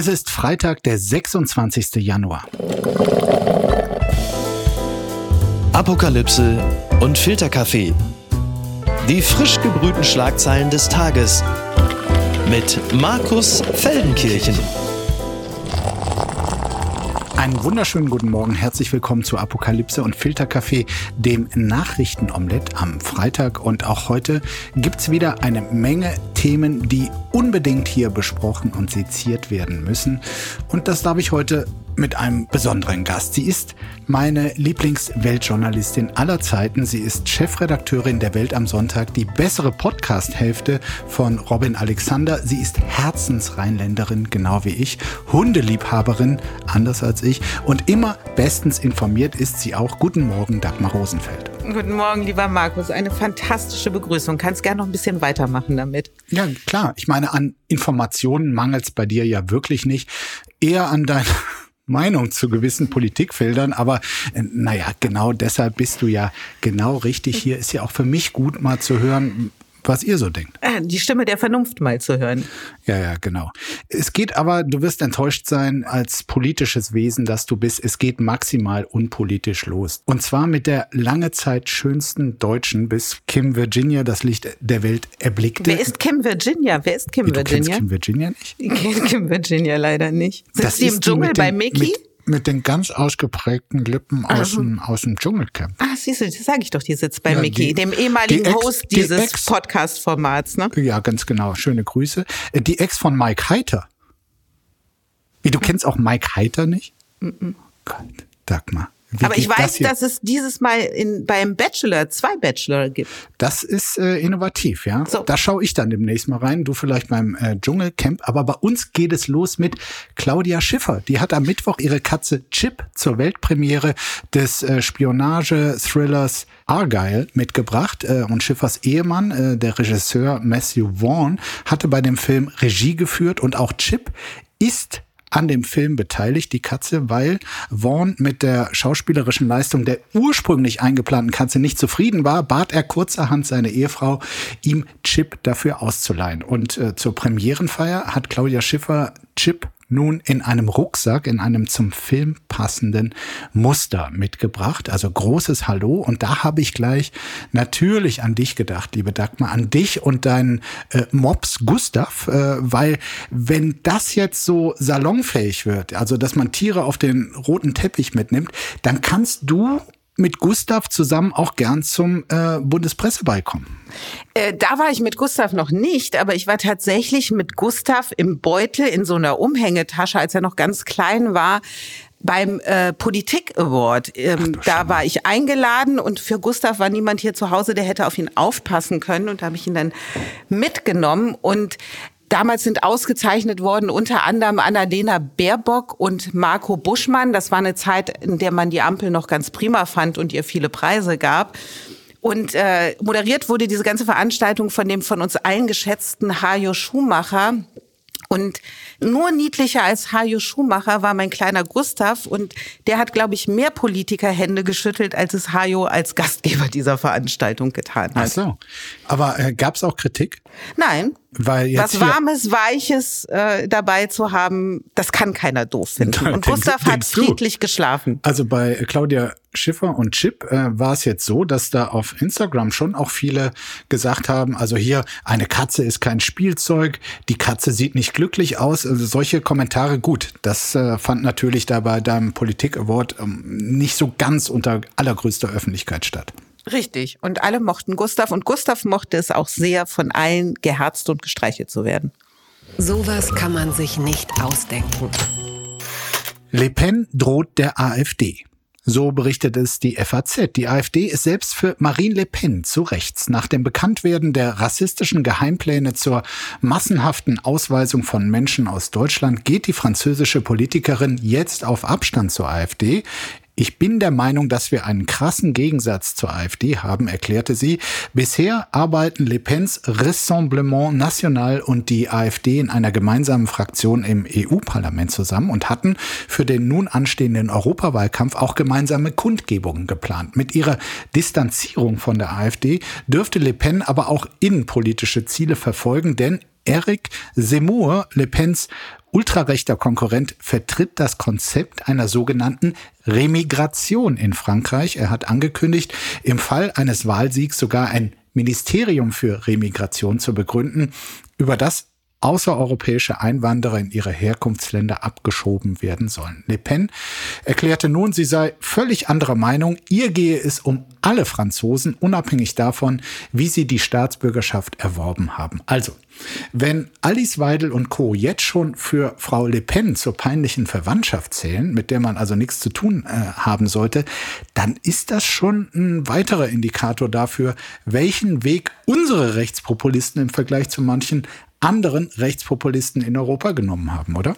Es ist Freitag, der 26. Januar. Apokalypse und Filterkaffee. Die frisch gebrühten Schlagzeilen des Tages mit Markus Feldenkirchen. Einen wunderschönen guten Morgen, herzlich willkommen zu Apokalypse und Filterkaffee, dem Nachrichtenomelett am Freitag. Und auch heute gibt's wieder eine Menge Themen, die unbedingt hier besprochen und seziert werden müssen. Und das darf ich heute mit einem besonderen Gast. Sie ist meine Lieblingsweltjournalistin aller Zeiten. Sie ist Chefredakteurin der Welt am Sonntag, die bessere Podcast-Hälfte von Robin Alexander. Sie ist Herzensrheinländerin, genau wie ich, Hundeliebhaberin, anders als ich. Und immer bestens informiert ist sie auch. Guten Morgen, Dagmar Rosenfeld. Guten Morgen, lieber Markus. Eine fantastische Begrüßung. Kannst gerne noch ein bisschen weitermachen damit. Ja, klar. Ich meine, an Informationen mangelt es bei dir ja wirklich nicht. Eher an deiner Meinung zu gewissen Politikfeldern, aber äh, naja, genau deshalb bist du ja genau richtig. Hier ist ja auch für mich gut mal zu hören, was ihr so denkt. Äh, die Stimme der Vernunft mal zu hören. Ja, ja, genau. Es geht aber, du wirst enttäuscht sein als politisches Wesen, dass du bist. Es geht maximal unpolitisch los. Und zwar mit der lange Zeit schönsten Deutschen, bis Kim Virginia das Licht der Welt erblickte. Wer ist Kim Virginia? Wer ist Kim Wie, du Virginia? Kennst Kim Virginia nicht? Ich kenne Kim Virginia leider nicht. Sitzt Das sie im Dschungel mit bei Mickey? Mit, mit den ganz ausgeprägten Lippen aus, dem, aus dem Dschungelcamp. Ah, siehst du, das sage ich doch, die sitzt bei Ja, Mickey, die- dem ehemaligen die Ex- Host die dieses Ex- Podcast-Formats. Ne? Ja, ganz genau. Schöne Grüße. Äh, Die Ex von Mike Heiter. Wie, du kennst auch Mike Heiter nicht? Gott, Dagmar. Wie Aber ich das weiß, hier? dass es dieses Mal in, beim Bachelor zwei Bachelor gibt. Das ist äh, innovativ, ja. So. Da schaue ich dann demnächst mal rein. Du vielleicht beim äh, Dschungelcamp. Aber bei uns geht es los mit Claudia Schiffer. Die hat am Mittwoch ihre Katze Chip zur Weltpremiere des äh, Spionage-Thrillers Argyle mitgebracht. Äh, und Schiffers Ehemann, äh, der Regisseur Matthew Vaughn, hatte bei dem Film Regie geführt. Und auch Chip ist an dem Film beteiligt, die Katze, weil Vaughn mit der schauspielerischen Leistung der ursprünglich eingeplanten Katze nicht zufrieden war, bat er kurzerhand seine Ehefrau, ihm Chip dafür auszuleihen. Und äh, zur Premierenfeier hat Claudia Schiffer Chip nun in einem Rucksack, in einem zum Film passenden Muster mitgebracht. Also großes Hallo. Und da habe ich gleich natürlich an dich gedacht, liebe Dagmar, an dich und deinen äh, Mops Gustav, äh, weil wenn das jetzt so salonfähig wird, also dass man Tiere auf den roten Teppich mitnimmt, dann kannst du mit Gustav zusammen auch gern zum äh, Bundespresseball kommen. Äh, da war ich mit Gustav noch nicht, aber ich war tatsächlich mit Gustav im Beutel in so einer Umhängetasche, als er noch ganz klein war. Beim äh, Politik Award, ähm, da war ich eingeladen und für Gustav war niemand hier zu Hause, der hätte auf ihn aufpassen können und da habe ich ihn dann mitgenommen und Damals sind ausgezeichnet worden unter anderem Annalena Baerbock und Marco Buschmann. Das war eine Zeit, in der man die Ampel noch ganz prima fand und ihr viele Preise gab. Und äh, moderiert wurde diese ganze Veranstaltung von dem von uns allen geschätzten Hajo Schumacher. Und nur niedlicher als Hajo Schumacher war mein kleiner Gustav und der hat, glaube ich, mehr Politikerhände geschüttelt, als es Hajo als Gastgeber dieser Veranstaltung getan Ach hat. so. Aber äh, gab es auch Kritik? Nein. Weil jetzt Was Warmes, Weiches äh, dabei zu haben, das kann keiner doof finden. Und Gustav hat denkst du? friedlich geschlafen. Also bei Claudia Schiffer und Chip äh, war es jetzt so, dass da auf Instagram schon auch viele gesagt haben, also hier, eine Katze ist kein Spielzeug, die Katze sieht nicht glücklich aus. Also solche Kommentare, gut, das äh, fand natürlich da bei deinem Politik Award ähm, nicht so ganz unter allergrößter Öffentlichkeit statt. Richtig. Und alle mochten Gustav und Gustav mochte es auch sehr, von allen geherzt und gestreichelt zu werden. Sowas kann man sich nicht ausdenken. Le Pen droht der AfD. So berichtet es die FAZ. Die AfD ist selbst für Marine Le Pen zu rechts. Nach dem Bekanntwerden der rassistischen Geheimpläne zur massenhaften Ausweisung von Menschen aus Deutschland geht die französische Politikerin jetzt auf Abstand zur AfD. Ich bin der Meinung, dass wir einen krassen Gegensatz zur AfD haben, erklärte sie. Bisher arbeiten Le Pens Rassemblement National und die AfD in einer gemeinsamen Fraktion im EU-Parlament zusammen und hatten für den nun anstehenden Europawahlkampf auch gemeinsame Kundgebungen geplant. Mit ihrer Distanzierung von der AfD dürfte Le Pen aber auch innenpolitische Ziele verfolgen, denn Eric Zemmour, Le Pens ultrarechter Konkurrent vertritt das Konzept einer sogenannten Remigration in Frankreich. Er hat angekündigt, im Fall eines Wahlsiegs sogar ein Ministerium für Remigration zu begründen, über das außereuropäische Einwanderer in ihre Herkunftsländer abgeschoben werden sollen. Le Pen erklärte nun, sie sei völlig anderer Meinung. Ihr gehe es um alle Franzosen, unabhängig davon, wie sie die Staatsbürgerschaft erworben haben. Also, wenn Alice Weidel und Co. jetzt schon für Frau Le Pen zur peinlichen Verwandtschaft zählen, mit der man also nichts zu tun äh, haben sollte, dann ist das schon ein weiterer Indikator dafür, welchen Weg unsere Rechtspopulisten im Vergleich zu manchen anderen Rechtspopulisten in Europa genommen haben, oder?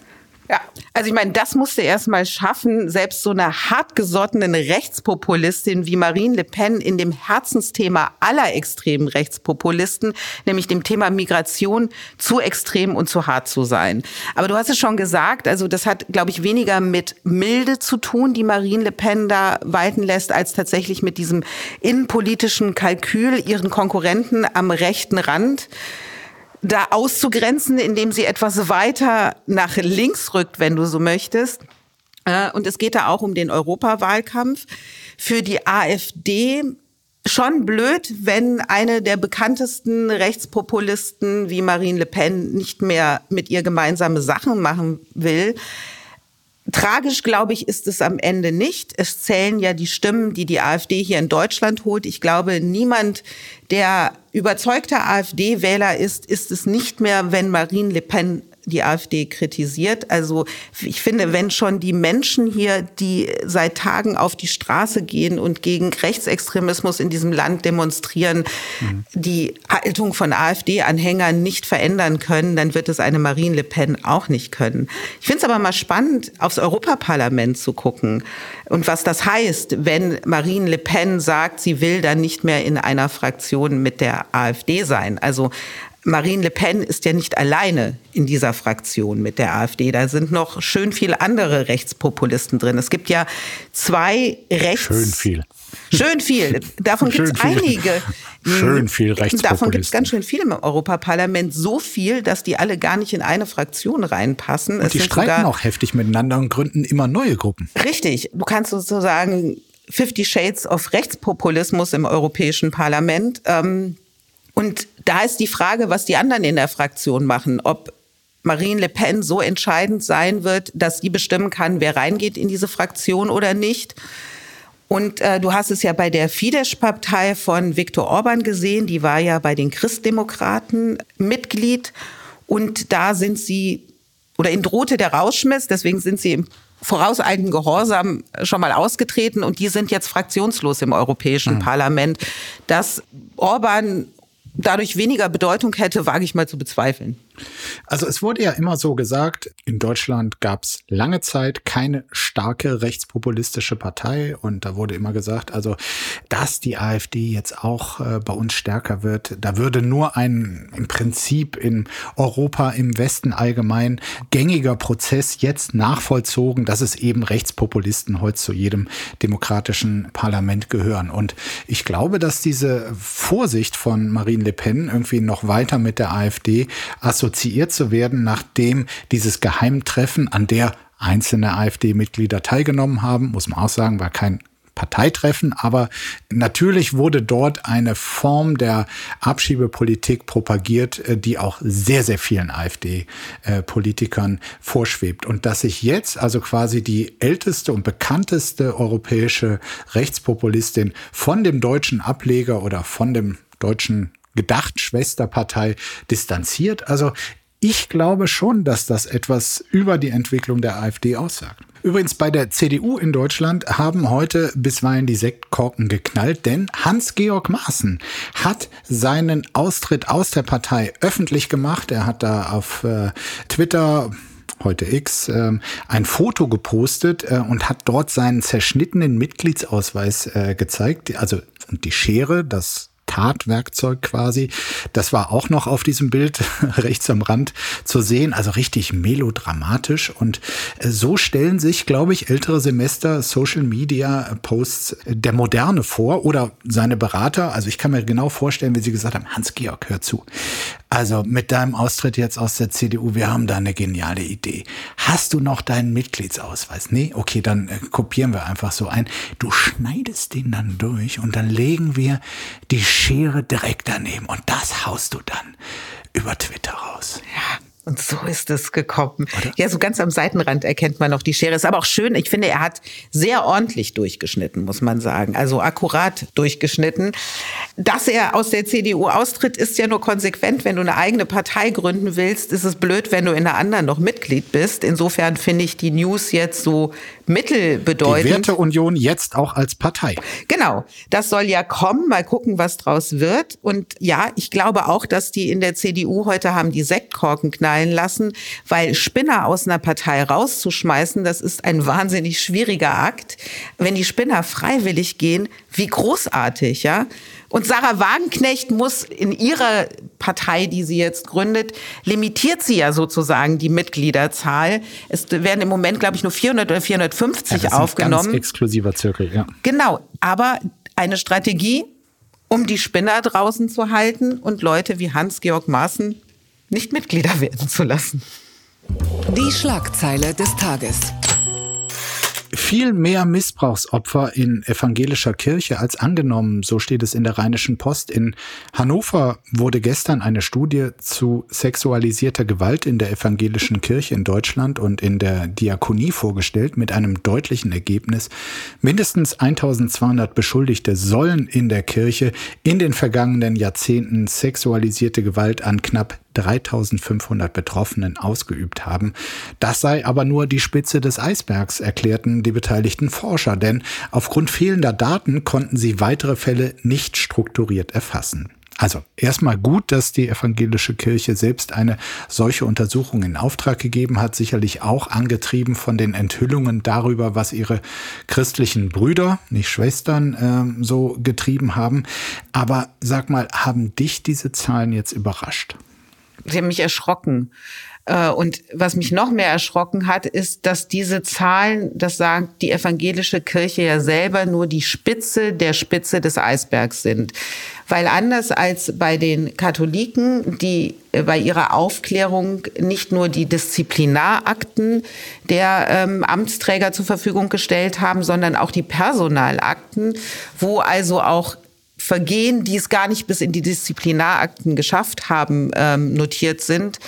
Ja, also ich meine, das musste erst mal schaffen, selbst so eine hartgesottenen Rechtspopulistin wie Marine Le Pen in dem Herzensthema aller extremen Rechtspopulisten, nämlich dem Thema Migration, zu extrem und zu hart zu sein. Aber du hast es schon gesagt, also das hat, glaube ich, weniger mit Milde zu tun, die Marine Le Pen da walten lässt, als tatsächlich mit diesem innenpolitischen Kalkül, ihren Konkurrenten am rechten Rand da auszugrenzen, indem sie etwas weiter nach links rückt, wenn du so möchtest. Äh, und es geht da auch um den Europawahlkampf. Für die AfD schon blöd, wenn eine der bekanntesten Rechtspopulisten wie Marine Le Pen nicht mehr mit ihr gemeinsame Sachen machen will. Tragisch, glaube ich, ist es am Ende nicht. Es zählen ja die Stimmen, die die AfD hier in Deutschland holt. Ich glaube, niemand, der überzeugter AfD-Wähler ist, ist es nicht mehr, wenn Marine Le Pen die AfD kritisiert. Also ich finde, wenn schon die Menschen hier, die seit Tagen auf die Straße gehen und gegen Rechtsextremismus in diesem Land demonstrieren, mhm. die Haltung von AfD-Anhängern nicht verändern können, dann wird es eine Marine Le Pen auch nicht können. Ich finde es aber mal spannend, aufs Europaparlament zu gucken und was das heißt, wenn Marine Le Pen sagt, sie will dann nicht mehr in einer Fraktion mit der AfD sein. Also Marine Le Pen ist ja nicht alleine in dieser Fraktion mit der AfD. Da sind noch schön viele andere Rechtspopulisten drin. Es gibt ja zwei Rechts... Schön viel. Schön viel. Davon gibt es einige. Schön viel Rechtspopulisten. Davon gibt es ganz schön viel im Europaparlament. So viel, dass die alle gar nicht in eine Fraktion reinpassen. Und die streiten auch heftig miteinander und gründen immer neue Gruppen. Richtig. Du kannst sozusagen 50 Shades of Rechtspopulismus im Europäischen Parlament. Ähm, und da ist die Frage, was die anderen in der Fraktion machen, ob Marine Le Pen so entscheidend sein wird, dass sie bestimmen kann, wer reingeht in diese Fraktion oder nicht. Und äh, du hast es ja bei der Fidesz-Partei von Viktor Orban gesehen, die war ja bei den Christdemokraten Mitglied und da sind sie, oder in drohte der Rauschmiss, deswegen sind sie im vorauseilenden Gehorsam schon mal ausgetreten und die sind jetzt fraktionslos im Europäischen mhm. Parlament. Dass Orban dadurch weniger Bedeutung hätte, wage ich mal zu bezweifeln. Also es wurde ja immer so gesagt, in Deutschland gab es lange Zeit keine starke rechtspopulistische Partei und da wurde immer gesagt, also dass die AfD jetzt auch äh, bei uns stärker wird, da würde nur ein im Prinzip in Europa im Westen allgemein gängiger Prozess jetzt nachvollzogen, dass es eben Rechtspopulisten heute zu jedem demokratischen Parlament gehören. Und ich glaube, dass diese Vorsicht von Marine Le Pen irgendwie noch weiter mit der AfD assoziiert zu werden, nachdem dieses Geheimtreffen, an der einzelne AfD-Mitglieder teilgenommen haben, muss man auch sagen, war kein Parteitreffen, aber natürlich wurde dort eine Form der Abschiebepolitik propagiert, äh, die auch sehr, sehr vielen AfD-Politikern vorschwebt. Und dass sich jetzt also quasi die älteste und bekannteste europäische Rechtspopulistin von dem deutschen Ableger oder von dem deutschen gedacht Schwesterpartei distanziert. Also ich glaube schon, dass das etwas über die Entwicklung der AfD aussagt. Übrigens bei der CDU in Deutschland haben heute bisweilen die Sektkorken geknallt, denn Hans-Georg Maaßen hat seinen Austritt aus der Partei öffentlich gemacht. Er hat da auf äh, Twitter heute X, äh, ein Foto gepostet äh, und hat dort seinen zerschnittenen Mitgliedsausweis äh, gezeigt. Also und die Schere, das Tatwerkzeug quasi. Das war auch noch auf diesem Bild rechts am Rand zu sehen, also richtig melodramatisch. Und äh, so stellen sich, glaube ich, ältere Semester Social Media Posts der Moderne vor oder seine Berater. Also ich kann mir genau vorstellen, wie sie gesagt haben, Hans-Georg, hör zu. Also mit deinem Austritt jetzt aus der CDU, wir haben da eine geniale Idee. Hast du noch deinen Mitgliedsausweis? Nee, okay, dann äh, kopieren wir einfach so ein. Du schneidest den dann durch und dann legen wir die Schere direkt daneben und das haust du dann über Twitter raus. Ja. Und so ist es gekommen. Oder? Ja, so ganz am Seitenrand erkennt man noch die Schere. Ist aber auch schön. Ich finde, er hat sehr ordentlich durchgeschnitten, muss man sagen. Also akkurat durchgeschnitten. Dass er aus der CDU austritt, ist ja nur konsequent. Wenn du eine eigene Partei gründen willst, ist es blöd, wenn du in einer anderen noch Mitglied bist. Insofern finde ich die News jetzt so mittelbedeutend. Die Werteunion jetzt auch als Partei. Genau. Das soll ja kommen. Mal gucken, was draus wird. Und ja, ich glaube auch, dass die in der CDU heute haben die Sektkorken knallen knallen lassen, weil Spinner aus einer Partei rauszuschmeißen, das ist ein wahnsinnig schwieriger Akt. Wenn die Spinner freiwillig gehen, wie großartig, ja? Und Sarah Wagenknecht muss in ihrer Partei, die sie jetzt gründet, limitiert sie ja sozusagen die Mitgliederzahl. Es werden im Moment, glaube ich, nur 400 oder 450 ja, das aufgenommen. Ist ein ganz exklusiver Zirkel, ja. Genau, aber eine Strategie, um die Spinner draußen zu halten und Leute wie Hans-Georg Maaßen nicht Mitglieder werden zu lassen. Die Schlagzeile des Tages viel mehr Missbrauchsopfer in evangelischer Kirche als angenommen, so steht es in der Rheinischen Post. In Hannover wurde gestern eine Studie zu sexualisierter Gewalt in der evangelischen Kirche in Deutschland und in der Diakonie vorgestellt mit einem deutlichen Ergebnis. Mindestens 1200 Beschuldigte sollen in der Kirche in den vergangenen Jahrzehnten sexualisierte Gewalt an knapp 3500 Betroffenen ausgeübt haben. Das sei aber nur die Spitze des Eisbergs, erklärten die beteiligten Forscher, denn aufgrund fehlender Daten konnten sie weitere Fälle nicht strukturiert erfassen. Also erstmal gut, dass die evangelische Kirche selbst eine solche Untersuchung in Auftrag gegeben hat, sicherlich auch angetrieben von den Enthüllungen darüber, was ihre christlichen Brüder, nicht Schwestern, äh, so getrieben haben. Aber sag mal, haben dich diese Zahlen jetzt überrascht? Sie haben mich erschrocken. Äh, und was mich noch mehr erschrocken hat, ist, dass diese Zahlen, das sagt die evangelische Kirche ja selber, nur die Spitze der Spitze des Eisbergs sind. Weil anders als bei den Katholiken, die bei ihrer Aufklärung nicht nur die Disziplinarakten der ähm, Amtsträger zur Verfügung gestellt haben, sondern auch die Personalakten, wo also auch Vergehen, die es gar nicht bis in die Disziplinarakten geschafft haben, ähm, notiert sind.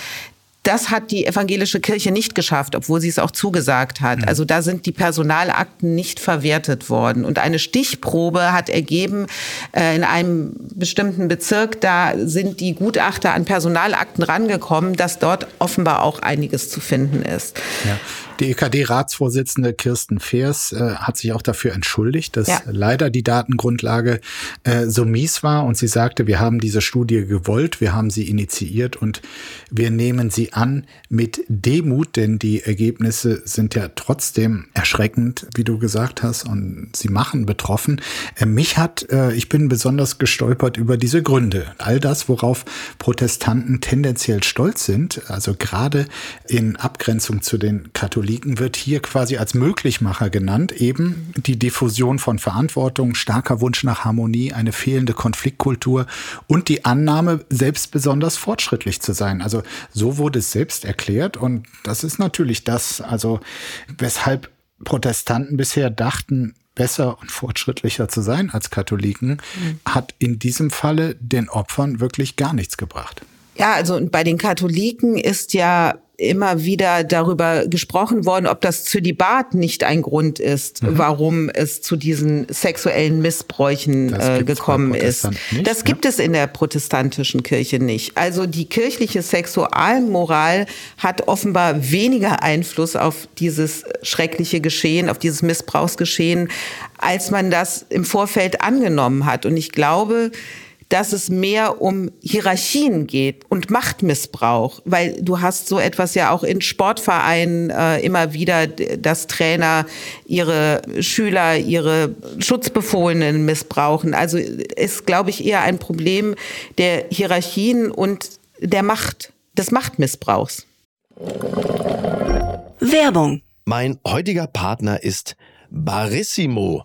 Das hat die evangelische Kirche nicht geschafft, obwohl sie es auch zugesagt hat. Mhm. Also da sind die Personalakten nicht verwertet worden. Und eine Stichprobe hat ergeben, äh, in einem bestimmten Bezirk, da sind die Gutachter an Personalakten rangekommen, dass dort offenbar auch einiges zu finden ist. Ja. Die EKD-Ratsvorsitzende Kirsten Feers äh, hat sich auch dafür entschuldigt, dass ja. leider die Datengrundlage äh, so mies war. Und sie sagte, wir haben diese Studie gewollt, wir haben sie initiiert und wir nehmen sie an mit Demut, denn die Ergebnisse sind ja trotzdem erschreckend, wie du gesagt hast, und sie machen betroffen. Äh, mich hat, äh, ich bin besonders gestolpert über diese Gründe. All das, worauf Protestanten tendenziell stolz sind, also gerade in Abgrenzung zu den Katholiken, Katholiken wird hier quasi als Möglichmacher genannt, eben die Diffusion von Verantwortung, starker Wunsch nach Harmonie, eine fehlende Konfliktkultur und die Annahme, selbst besonders fortschrittlich zu sein. Also so wurde es selbst erklärt und das ist natürlich das, also weshalb Protestanten bisher dachten, besser und fortschrittlicher zu sein als Katholiken, mhm. hat in diesem Falle den Opfern wirklich gar nichts gebracht. Ja, also bei den Katholiken ist ja immer wieder darüber gesprochen worden, ob das Zölibat nicht ein Grund ist, mhm. warum es zu diesen sexuellen Missbräuchen äh, gekommen ist. Nicht, das gibt es in der protestantischen Kirche nicht. Also die kirchliche Sexualmoral hat offenbar weniger Einfluss auf dieses schreckliche Geschehen, auf dieses Missbrauchsgeschehen, als man das im Vorfeld angenommen hat. Und ich glaube, dass es mehr um Hierarchien geht und Machtmissbrauch, weil du hast so etwas ja auch in Sportvereinen äh, immer wieder, dass Trainer ihre Schüler, ihre Schutzbefohlenen missbrauchen. Also ist, glaube ich, eher ein Problem der Hierarchien und der Macht, des Machtmissbrauchs. Werbung. Mein heutiger Partner ist Barissimo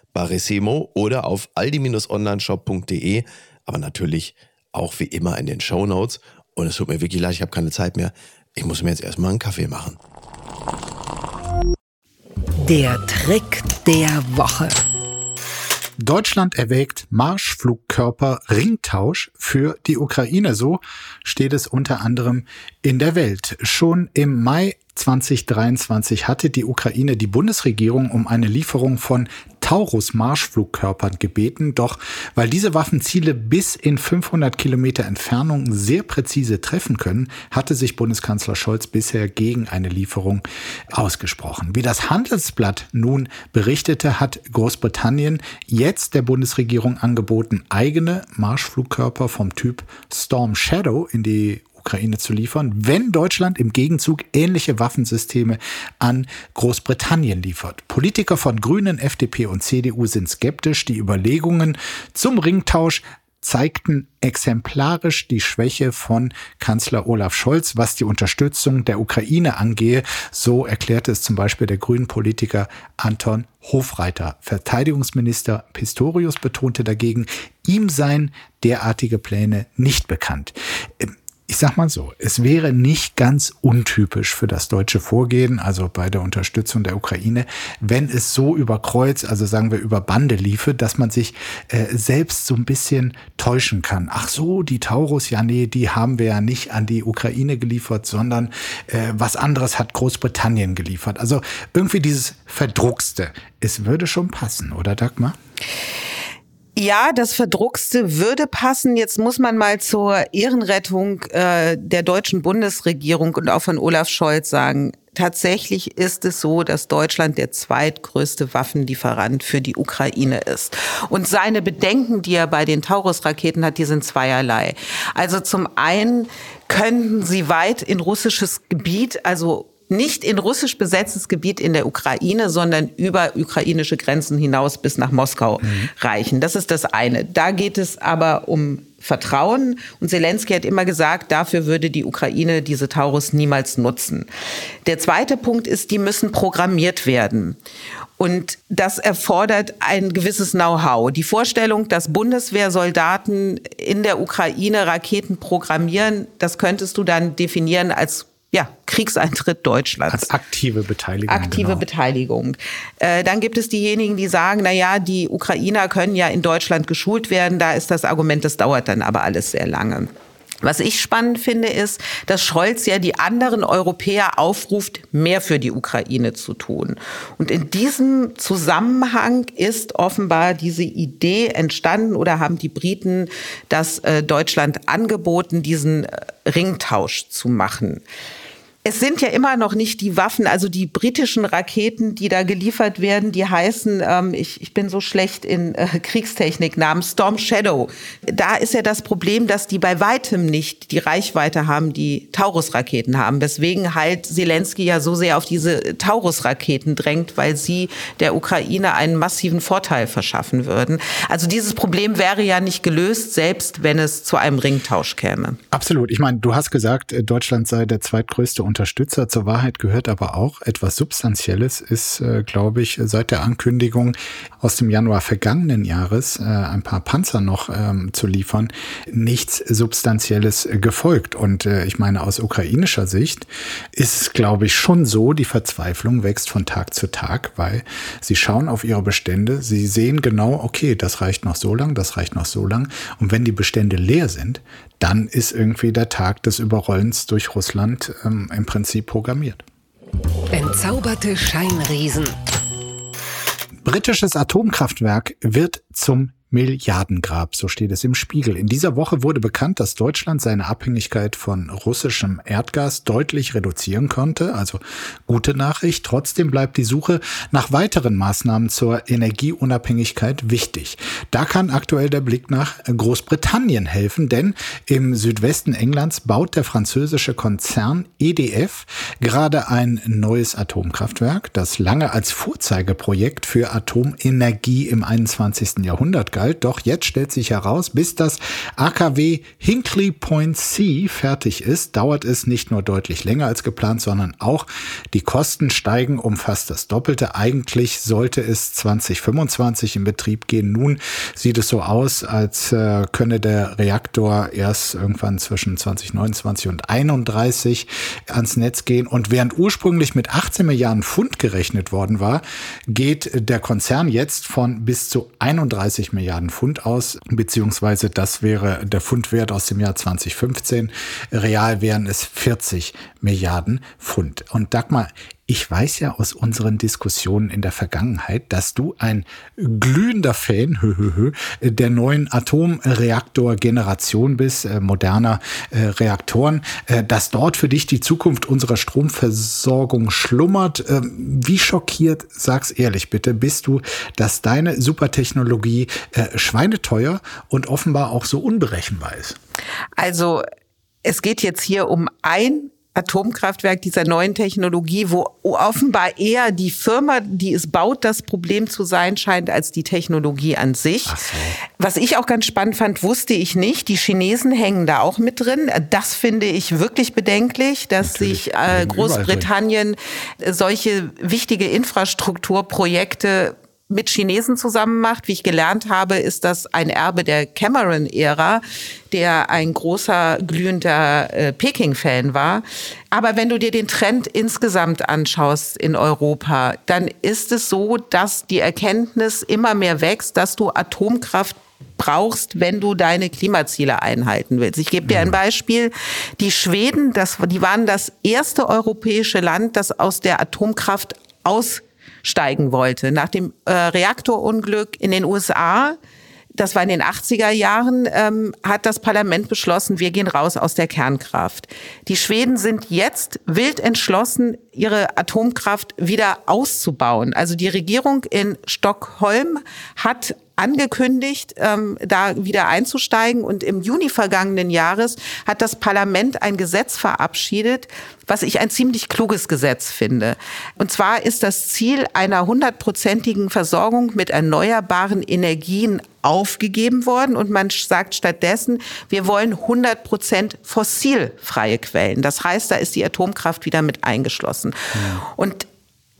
Barissimo oder auf aldi-onlineshop.de, aber natürlich auch wie immer in den Show Notes. Und es tut mir wirklich leid, ich habe keine Zeit mehr. Ich muss mir jetzt erstmal einen Kaffee machen. Der Trick der Woche. Deutschland erwägt Marschflugkörper Ringtausch für die Ukraine. So steht es unter anderem in der Welt. Schon im Mai 2023 hatte die Ukraine die Bundesregierung um eine Lieferung von Taurus-Marschflugkörpern gebeten. Doch weil diese Waffen Ziele bis in 500 Kilometer Entfernung sehr präzise treffen können, hatte sich Bundeskanzler Scholz bisher gegen eine Lieferung ausgesprochen. Wie das Handelsblatt nun berichtete, hat Großbritannien jetzt der Bundesregierung angeboten, eigene Marschflugkörper vom Typ Storm Shadow in die Ukraine zu liefern, wenn Deutschland im Gegenzug ähnliche Waffensysteme an Großbritannien liefert. Politiker von Grünen, FDP und CDU sind skeptisch. Die Überlegungen zum Ringtausch zeigten exemplarisch die Schwäche von Kanzler Olaf Scholz, was die Unterstützung der Ukraine angehe. So erklärte es zum Beispiel der grünen Politiker Anton Hofreiter. Verteidigungsminister Pistorius betonte dagegen, ihm seien derartige Pläne nicht bekannt ich sag mal so, es wäre nicht ganz untypisch für das deutsche Vorgehen, also bei der Unterstützung der Ukraine, wenn es so über Kreuz, also sagen wir über Bande liefe, dass man sich äh, selbst so ein bisschen täuschen kann. Ach so, die Taurus, ja nee, die haben wir ja nicht an die Ukraine geliefert, sondern äh, was anderes hat Großbritannien geliefert. Also irgendwie dieses Verdruckste. Es würde schon passen, oder Dagmar? Ja, das Verdruckste würde passen. Jetzt muss man mal zur Ehrenrettung äh, der deutschen Bundesregierung und auch von Olaf Scholz sagen, Tatsächlich ist es so, dass Deutschland der zweitgrößte Waffenlieferant für die Ukraine ist. Und seine Bedenken, die er bei den Taurus-Raketen hat, die sind zweierlei. Also zum einen könnten sie weit in russisches Gebiet, also nicht in russisch besetztes Gebiet in der Ukraine, sondern über ukrainische Grenzen hinaus bis nach Moskau mhm. reichen. Das ist das eine. Da geht es aber um Vertrauen. Und Zelensky hat immer gesagt, dafür würde die Ukraine diese Taurus niemals nutzen. Der zweite Punkt ist, die müssen programmiert werden. Und das erfordert ein gewisses Know-how. Die Vorstellung, dass Bundeswehrsoldaten in der Ukraine Raketen programmieren, das könntest du dann definieren als ja, Kriegseintritt Deutschlands. Als aktive Beteiligung. Aktive genau. Beteiligung. Äh, dann gibt es diejenigen, die sagen, na ja, die Ukrainer können ja in Deutschland geschult werden. Da ist das Argument, das dauert dann aber alles sehr lange. Was ich spannend finde, ist, dass Scholz ja die anderen Europäer aufruft, mehr für die Ukraine zu tun. Und in diesem Zusammenhang ist offenbar diese Idee entstanden oder haben die Briten das äh, Deutschland angeboten, diesen äh, Ringtausch zu machen. Es sind ja immer noch nicht die Waffen, also die britischen Raketen, die da geliefert werden, die heißen, ähm, ich, ich bin so schlecht in äh, Kriegstechnik, Namen Storm Shadow. Da ist ja das Problem, dass die bei weitem nicht die Reichweite haben, die Taurus-Raketen haben. Deswegen halt Zelensky ja so sehr auf diese Taurus-Raketen drängt, weil sie der Ukraine einen massiven Vorteil verschaffen würden. Also dieses Problem wäre ja nicht gelöst, selbst wenn es zu einem Ringtausch käme. Absolut. Ich meine, du hast gesagt, äh, Deutschland sei der zweitgrößte Unterstützer. Zur Wahrheit gehört aber auch etwas Substanzielles, ist, äh, glaube ich, seit der Ankündigung aus dem Januar vergangenen Jahres äh, ein paar Panzer noch ähm, zu liefern, nichts Substanzielles gefolgt. Und äh, ich meine, aus ukrainischer Sicht ist es, glaube ich, schon so, die Verzweiflung wächst von Tag zu Tag, weil sie schauen auf ihre Bestände, sie sehen genau, okay, das reicht noch so lang, das reicht noch so lang. Und wenn die Bestände leer sind, dann ist irgendwie der Tag des Überrollens durch Russland ähm, im Prinzip programmiert. Entzauberte Scheinriesen. Britisches Atomkraftwerk wird zum Milliardengrab, so steht es im Spiegel. In dieser Woche wurde bekannt, dass Deutschland seine Abhängigkeit von russischem Erdgas deutlich reduzieren konnte. Also gute Nachricht. Trotzdem bleibt die Suche nach weiteren Maßnahmen zur Energieunabhängigkeit wichtig. Da kann aktuell der Blick nach Großbritannien helfen, denn im Südwesten Englands baut der französische Konzern EDF gerade ein neues Atomkraftwerk, das lange als Vorzeigeprojekt für Atomenergie im 21. Jahrhundert galt galt. Doch jetzt stellt sich heraus, bis das AKW Hinkley Point C fertig ist, dauert es nicht nur deutlich länger als geplant, sondern auch die Kosten steigen um fast das Doppelte. Eigentlich sollte es 2025 in Betrieb gehen. Nun sieht es so aus, als äh, könne der Reaktor erst irgendwann zwischen 2029 und 31 ans Netz gehen. Und während ursprünglich mit 18 Milliarden Pfund gerechnet worden war, geht der Konzern jetzt von bis zu 31 Milliarden Milliarden Pfund aus, beziehungsweise das wäre der Pfundwert aus dem Jahr 2015. Real wären es 40 Milliarden Pfund. Und Dagmar, ich weiß ja aus unseren Diskussionen in der Vergangenheit, dass du ein glühender Fan der neuen Atomreaktorgeneration bist, äh, moderner äh, Reaktoren, äh, dass dort für dich die Zukunft unserer Stromversorgung schlummert. Ähm, wie schockiert, sag's ehrlich bitte, bist du, dass deine Supertechnologie schweineteuer und offenbar auch so unberechenbar ist? Also es geht jetzt hier um ein Atomkraftwerk dieser neuen Technologie, wo offenbar eher die Firma, die es baut, das Problem zu sein scheint, als die Technologie an sich. So. Was ich auch ganz spannend fand, wusste ich nicht. Die Chinesen hängen da auch mit drin. Das finde ich wirklich bedenklich, dass Natürlich. sich äh, Großbritannien solche wichtige Infrastrukturprojekte mit Chinesen zusammen macht. Wie ich gelernt habe, ist das ein Erbe der Cameron-Ära, der ein großer glühender äh, Peking-Fan war. Aber wenn du dir den Trend insgesamt anschaust in Europa, dann ist es so, dass die Erkenntnis immer mehr wächst, dass du Atomkraft brauchst, wenn du deine Klimaziele einhalten willst. Ich gebe dir ein Beispiel. Die Schweden, das, die waren das erste europäische Land, das aus der Atomkraft aus steigen wollte. Nach dem äh, Reaktorunglück in den USA das war in den 80er Jahren, ähm, hat das Parlament beschlossen, wir gehen raus aus der Kernkraft. Die Schweden sind jetzt wild entschlossen, ihre Atomkraft wieder auszubauen. Also die Regierung in Stockholm hat angekündigt, ähm, da wieder einzusteigen. Und im Juni vergangenen Jahres hat das Parlament ein Gesetz verabschiedet, was ich ein ziemlich kluges Gesetz finde. Und zwar ist das Ziel einer hundertprozentigen Versorgung mit erneuerbaren Energien aufgegeben worden und man sagt stattdessen, wir wollen 100 Prozent fossilfreie Quellen. Das heißt, da ist die Atomkraft wieder mit eingeschlossen. Ja. Und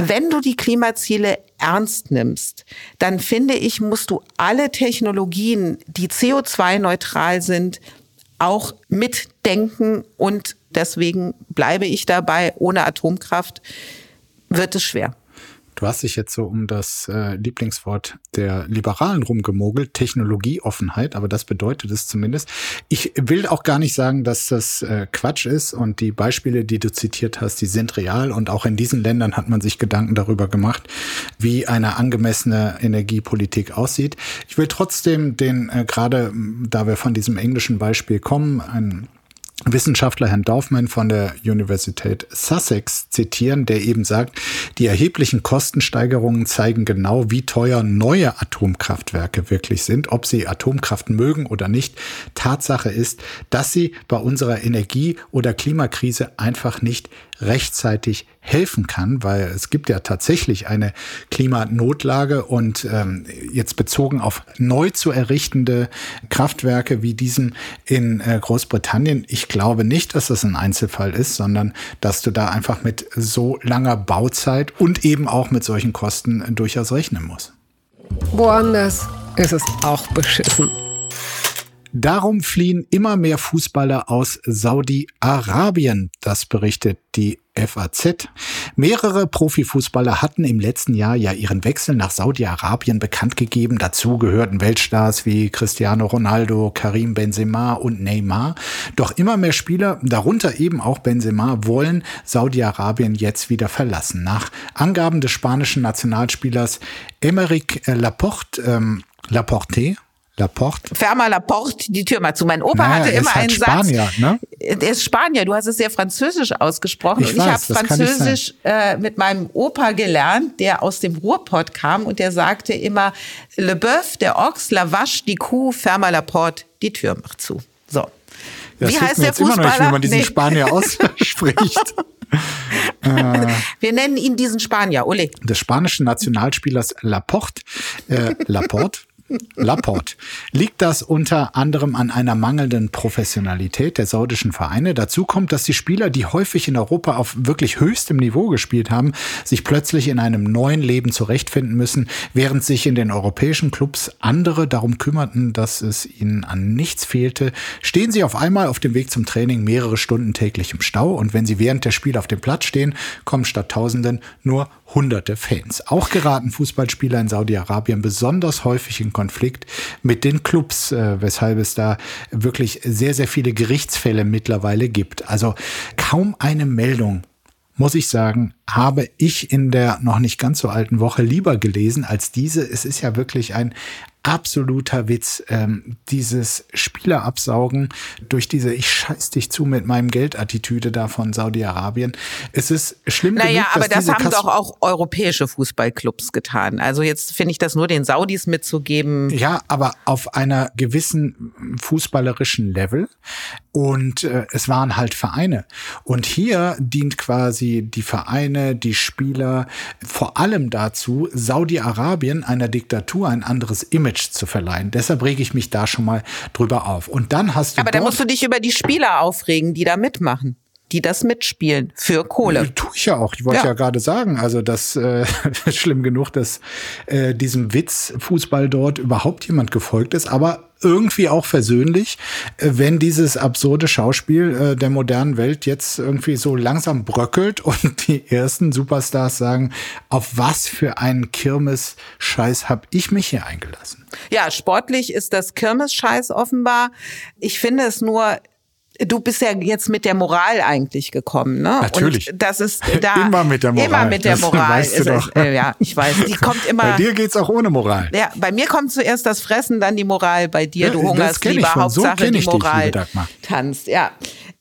wenn du die Klimaziele ernst nimmst, dann finde ich, musst du alle Technologien, die CO2-neutral sind, auch mitdenken und deswegen bleibe ich dabei, ohne Atomkraft wird es schwer. Du hast dich jetzt so um das äh, Lieblingswort der Liberalen rumgemogelt, Technologieoffenheit, aber das bedeutet es zumindest. Ich will auch gar nicht sagen, dass das äh, Quatsch ist und die Beispiele, die du zitiert hast, die sind real und auch in diesen Ländern hat man sich Gedanken darüber gemacht, wie eine angemessene Energiepolitik aussieht. Ich will trotzdem den, äh, gerade da wir von diesem englischen Beispiel kommen, einen Wissenschaftler Herrn Dorfman von der Universität Sussex zitieren, der eben sagt, die erheblichen Kostensteigerungen zeigen genau, wie teuer neue Atomkraftwerke wirklich sind, ob sie Atomkraft mögen oder nicht. Tatsache ist, dass sie bei unserer Energie- oder Klimakrise einfach nicht rechtzeitig helfen kann, weil es gibt ja tatsächlich eine Klimanotlage und ähm, jetzt bezogen auf neu zu errichtende Kraftwerke wie diesen in äh, Großbritannien. Ich glaube nicht, dass das ein Einzelfall ist, sondern dass du da einfach mit so langer Bauzeit und eben auch mit solchen Kosten durchaus rechnen musst. Woanders ist es auch beschissen. Darum fliehen immer mehr Fußballer aus Saudi-Arabien, das berichtet die FAZ. Mehrere Profifußballer hatten im letzten Jahr ja ihren Wechsel nach Saudi-Arabien bekannt gegeben. Dazu gehörten Weltstars wie Cristiano Ronaldo, Karim Benzema und Neymar. Doch immer mehr Spieler, darunter eben auch Benzema, wollen Saudi-Arabien jetzt wieder verlassen. Nach Angaben des spanischen Nationalspielers Emeric Laporte, ähm, Laporte, Laporte. Ferma Laporte, die Tür mal zu. Mein Opa Naja, hatte er immer halt einen Spanier, Satz. ne? Der ist Spanier, du hast es sehr französisch ausgesprochen. Ich und weiß, ich habe Französisch äh, mit meinem Opa gelernt, der aus dem Ruhrpott kam und der sagte immer, Le Boeuf, der Ochs, la vache, die Kuh, Ferma Laporte, die Tür macht zu. So. Das wie heißt der jetzt immer noch nicht, wie Fußballer? man diesen Nee. Spanier ausspricht. Wir nennen ihn diesen Spanier, Ole. des spanischen Nationalspielers Laporte, äh, Laporte, Laporte, liegt das unter anderem an einer mangelnden Professionalität der saudischen Vereine. Dazu kommt, dass die Spieler, die häufig in Europa auf wirklich höchstem Niveau gespielt haben, sich plötzlich in einem neuen Leben zurechtfinden müssen, während sich in den europäischen Clubs andere darum kümmerten, dass es ihnen an nichts fehlte, stehen sie auf einmal auf dem Weg zum Training mehrere Stunden täglich im Stau und wenn sie während der Spiele auf dem Platz stehen, kommen statt Tausenden nur hunderte Fans. Auch geraten Fußballspieler in Saudi-Arabien besonders häufig in Konflikt mit den Clubs, äh, weshalb es da wirklich sehr, sehr viele Gerichtsfälle mittlerweile gibt. Also kaum eine Meldung muss ich sagen, habe ich in der noch nicht ganz so alten Woche lieber gelesen als diese. Es ist ja wirklich ein absoluter Witz, ähm, dieses Spielerabsaugen durch diese Ich scheiß dich zu mit meinem Geld-Attitüde da von Saudi-Arabien. Es ist schlimm Naja, genug, aber das haben Kas- doch auch europäische Fußballclubs getan. Also jetzt finde ich das nur den Saudis mitzugeben. Ja, aber auf einer gewissen fußballerischen Level. Und äh, es waren halt Vereine. Und hier dient quasi die Vereine, die Spieler vor allem dazu, Saudi-Arabien einer Diktatur ein anderes Image zu verleihen. Deshalb rege ich mich da schon mal drüber auf. Und dann hast du Aber da musst du dich über die Spieler aufregen, die da mitmachen, die das mitspielen für Kohle. Tue ich ja auch. Ich wollte ja, Ja. gerade sagen, also das äh, ist schlimm genug, dass äh, diesem Witz Fußball dort überhaupt jemand gefolgt ist, aber irgendwie auch versöhnlich, äh, wenn dieses absurde Schauspiel äh, der modernen Welt jetzt irgendwie so langsam bröckelt und die ersten Superstars sagen, auf was für einen Kirmes-Scheiß habe ich mich hier eingelassen? Ja, sportlich ist das Kirmes-Scheiß offenbar. Ich finde es nur, du bist ja jetzt mit der Moral eigentlich gekommen, ne? Natürlich. Und das ist da Immer mit der Moral. Immer mit der Das Moral. weißt du Es ist, doch. äh, ja, ich weiß. Die kommt immer. Bei dir geht's auch ohne Moral. Ja, bei mir kommt zuerst das Fressen, dann die Moral. Bei dir, Ja, du das hungerst lieber. So Hauptsache kenn die dich, Moral Dagmar. tanzt. Ja,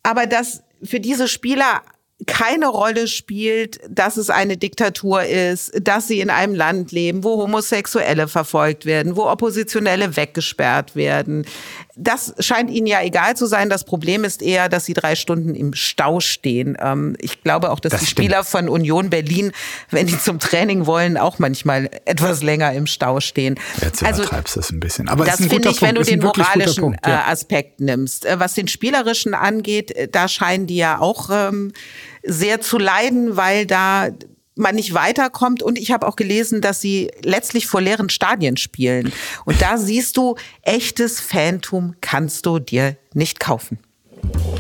aber dass für diese Spieler keine Rolle spielt, dass es eine Diktatur ist, dass sie in einem Land leben, wo Homosexuelle verfolgt werden, wo Oppositionelle weggesperrt werden. Das scheint ihnen ja egal zu sein. Das Problem ist eher, dass sie drei Stunden im Stau stehen. Ähm, ich glaube auch, dass Das die stimmt. Spieler von Union Berlin, wenn die zum Training wollen, auch manchmal etwas länger im Stau stehen. Jetzt Also übertreibst du es ein bisschen. Aber das finde ich, wenn Punkt. du ist ein den moralischen Punkt, äh, ja. Aspekt nimmst. Äh, Was den spielerischen angeht, äh, da scheinen die ja auch ähm, sehr zu leiden, weil da man nicht weiterkommt. Und ich habe auch gelesen, dass sie letztlich vor leeren Stadien spielen. Und da siehst du, echtes Phantom kannst du dir nicht kaufen.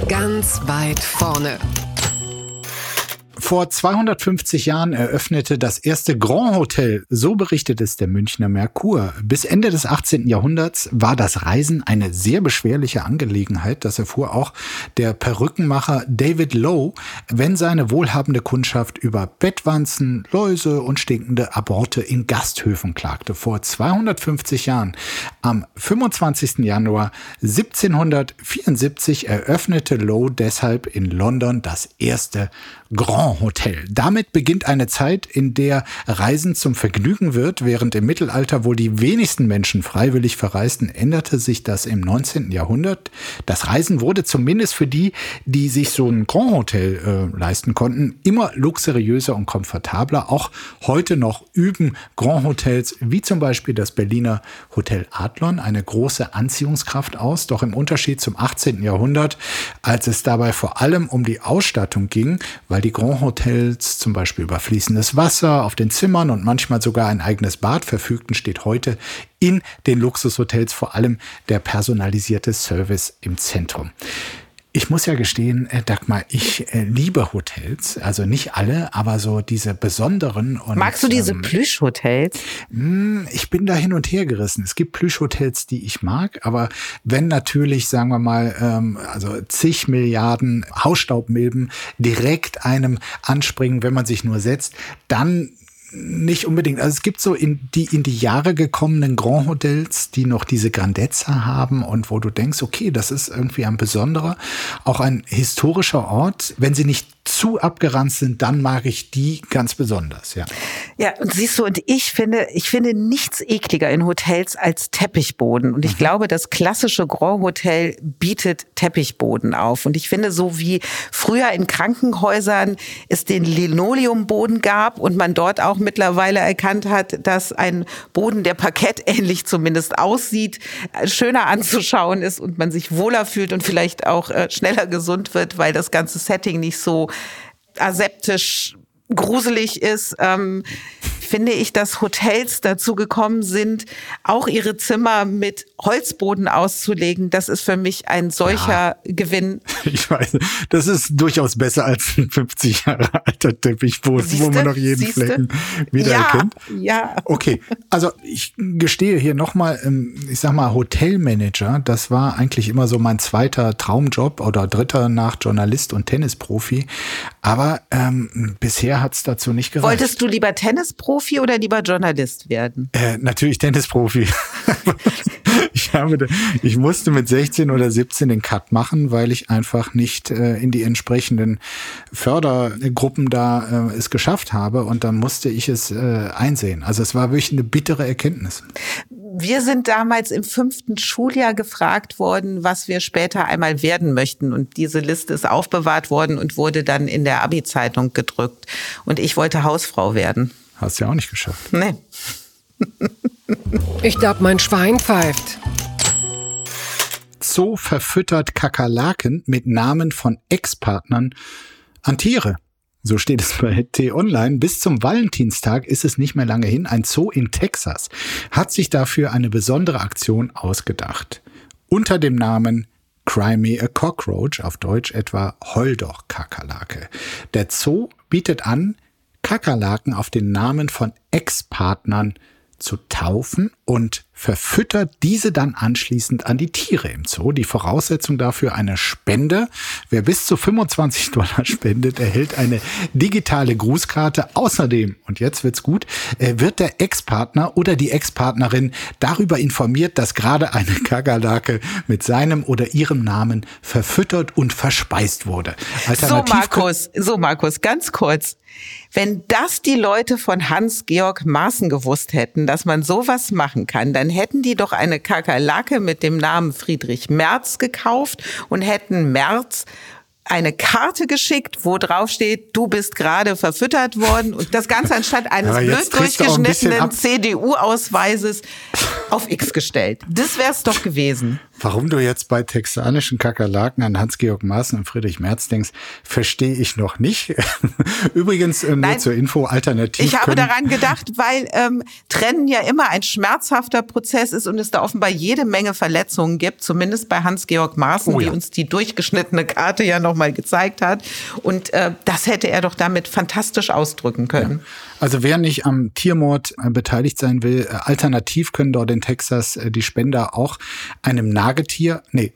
Ganz weit vorne. Vor 250 Jahren eröffnete das erste Grand Hotel, so berichtet es der Münchner Merkur. Bis Ende des 18. Jahrhunderts war das Reisen eine sehr beschwerliche Angelegenheit. Das erfuhr auch der Perückenmacher David Lowe, wenn seine wohlhabende Kundschaft über Bettwanzen, Läuse und stinkende Aborte in Gasthöfen klagte. Vor 250 Jahren, am 25. Januar 1774, eröffnete Lowe deshalb in London das erste Grand Grand Hotel. Damit beginnt eine Zeit, in der Reisen zum Vergnügen wird. Während im Mittelalter wohl die wenigsten Menschen freiwillig verreisten, änderte sich das im 19. Jahrhundert. Das Reisen wurde zumindest für die, die sich so ein Grand Hotel äh, leisten konnten, immer luxuriöser und komfortabler. Auch heute noch üben Grand Hotels wie zum Beispiel das Berliner Hotel Adlon eine große Anziehungskraft aus. Doch im Unterschied zum 18. Jahrhundert, als es dabei vor allem um die Ausstattung ging, weil die Grand Hotels zum Beispiel über fließendes Wasser auf den Zimmern und manchmal sogar ein eigenes Bad verfügten, steht heute in den Luxushotels vor allem der personalisierte Service im Zentrum. Ich muss ja gestehen, äh, Dagmar, ich äh, liebe Hotels. Also nicht alle, aber so diese besonderen. Und, Magst du diese ähm, Plüschhotels? Hm, ich bin da hin und her gerissen. Es gibt Plüschhotels, die ich mag, aber wenn natürlich, sagen wir mal, ähm, also zig Milliarden Hausstaubmilben direkt einem anspringen, wenn man sich nur setzt, dann nicht unbedingt. Also es gibt so in die in die Jahre gekommenen Grand Hotels, die noch diese Grandezza haben und wo du denkst, okay, das ist irgendwie ein besonderer, auch ein historischer Ort. Wenn sie nicht zu abgeranzt sind, dann mag ich die ganz besonders, ja. Ja, und siehst du, und ich finde, ich finde nichts ekliger in Hotels als Teppichboden. Und ich mhm. glaube, das klassische Grand Hotel bietet Teppichboden auf. Und ich finde, so wie früher in Krankenhäusern es den Linoleumboden gab und man dort auch mittlerweile erkannt hat, dass ein Boden, der parkettähnlich zumindest aussieht, schöner anzuschauen ist und man sich wohler fühlt und vielleicht auch äh, schneller gesund wird, weil das ganze Setting nicht so aseptisch gruselig ist. Ähm, finde ich, dass Hotels dazu gekommen sind, auch ihre Zimmer mit Holzboden auszulegen. Das ist für mich ein solcher ja, Gewinn. Ich weiß, das ist durchaus besser als ein 50 Jahre alter Teppichboden, Siehste? wo man noch jeden Siehste? Flecken wiedererkennt. Ja, ja. Okay, also ich gestehe hier nochmal, ähm, ich sag mal Hotelmanager, das war eigentlich immer so mein zweiter Traumjob oder dritter nach Journalist und Tennisprofi. Aber ähm, bisher hat's dazu nicht gereicht. Wolltest du lieber Tennisprofi Tennisprofi oder lieber Journalist werden? Äh, natürlich Tennisprofi. ich, habe, ich musste mit 16 oder 17 den Cut machen, weil ich einfach nicht äh, in die entsprechenden Fördergruppen da äh, es geschafft habe und dann musste ich es äh, einsehen. Also es war wirklich eine bittere Erkenntnis. Wir sind damals im fünften Schuljahr gefragt worden, was wir später einmal werden möchten. Und diese Liste ist aufbewahrt worden und wurde dann in der Abi-Zeitung gedrückt. Und ich wollte Hausfrau werden. Hast du ja auch nicht geschafft. Nee. ich glaube, mein Schwein pfeift. Zoo verfüttert Kakerlaken mit Namen von Ex-Partnern an Tiere. So steht es bei T-Online. Bis zum Valentinstag ist es nicht mehr lange hin. Ein Zoo in Texas hat sich dafür eine besondere Aktion ausgedacht. Unter dem Namen Cry Me a Cockroach, auf Deutsch etwa Heul doch Kakerlake. Der Zoo bietet an, Kakerlaken auf den Namen von Ex-Partnern zu taufen und verfüttert diese dann anschließend an die Tiere im Zoo. Die Voraussetzung dafür eine Spende. Wer bis zu 25 Dollar spendet, erhält eine digitale Grußkarte. Außerdem, und jetzt wird's gut, äh, wird der Ex-Partner oder die Ex-Partnerin darüber informiert, dass gerade eine Kakerlake mit seinem oder ihrem Namen verfüttert und verspeist wurde. so Markus, so Markus, ganz kurz. Wenn das die Leute von Hans-Georg Maaßen gewusst hätten, dass man sowas machen kann, dann hätten die doch eine Kakerlake mit dem Namen Friedrich Merz gekauft und hätten Merz eine Karte geschickt, wo drauf steht, du bist gerade verfüttert worden und das Ganze anstatt eines blöd durchgeschnittenen CDU-Ausweises auf X gestellt. Das wär's doch gewesen. Warum du jetzt bei texanischen Kakerlaken an Hans-Georg Maaßen und Friedrich Merz denkst, verstehe ich noch nicht. Übrigens, ähm, nur zur Info, alternativ. Ich habe daran gedacht, weil ähm, Trennen ja immer ein schmerzhafter Prozess ist und es da offenbar jede Menge Verletzungen gibt, zumindest bei Hans-Georg Maaßen, oh, ja. die uns die durchgeschnittene Karte ja nochmal gezeigt hat. Und äh, das hätte er doch damit fantastisch ausdrücken können. Ja. Also wer nicht am Tiermord äh, beteiligt sein will, äh, alternativ können dort in Texas äh, die Spender auch einem Nagetier, nee,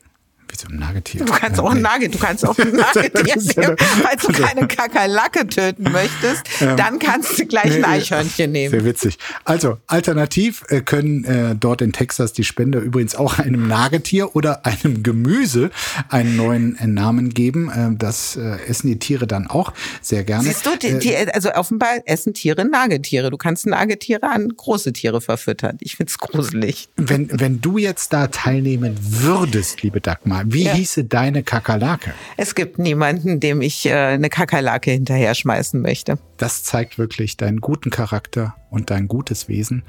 Wie so ein Nagetier. Du kannst auch ein Nagetier, du kannst auch ein Nagetier nehmen. Falls du keine Kakerlake töten möchtest, dann kannst du gleich ein Eichhörnchen nehmen. Sehr witzig. Also, alternativ äh, können äh, dort in Texas die Spender übrigens auch einem Nagetier oder einem Gemüse einen neuen äh, Namen geben. Äh, das essen die Tiere dann auch sehr gerne. Siehst du, die, die, also offenbar essen Tiere Nagetiere. Du kannst Nagetiere an große Tiere verfüttern. Ich find's gruselig. Wenn, wenn du jetzt da teilnehmen würdest, liebe Dagmar, wie Ja. hieße deine Kakerlake? Es gibt niemanden, dem ich äh, eine Kakerlake hinterher schmeißen möchte. Das zeigt wirklich deinen guten Charakter und dein gutes Wesen.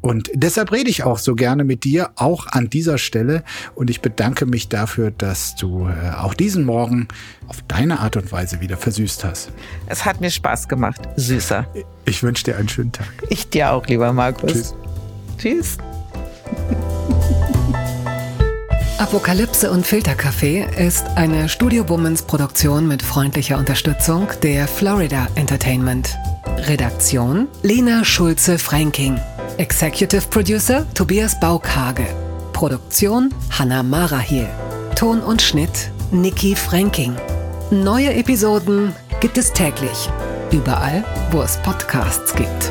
Und deshalb rede ich auch so gerne mit dir, auch an dieser Stelle. Und ich bedanke mich dafür, dass du äh, auch diesen Morgen auf deine Art und Weise wieder versüßt hast. Es hat mir Spaß gemacht. Süßer. Ich wünsche dir einen schönen Tag. Ich dir auch, lieber Markus. Tschüss. Tschüss. Apokalypse und Filterkaffee ist eine Studio Womans Produktion mit freundlicher Unterstützung der Florida Entertainment. Redaktion Lena Schulze-Franking. Executive Producer Tobias Baukhage. Produktion Hanna Marahiel. Ton und Schnitt Nikki Franking. Neue Episoden gibt es täglich. Überall, wo es Podcasts gibt.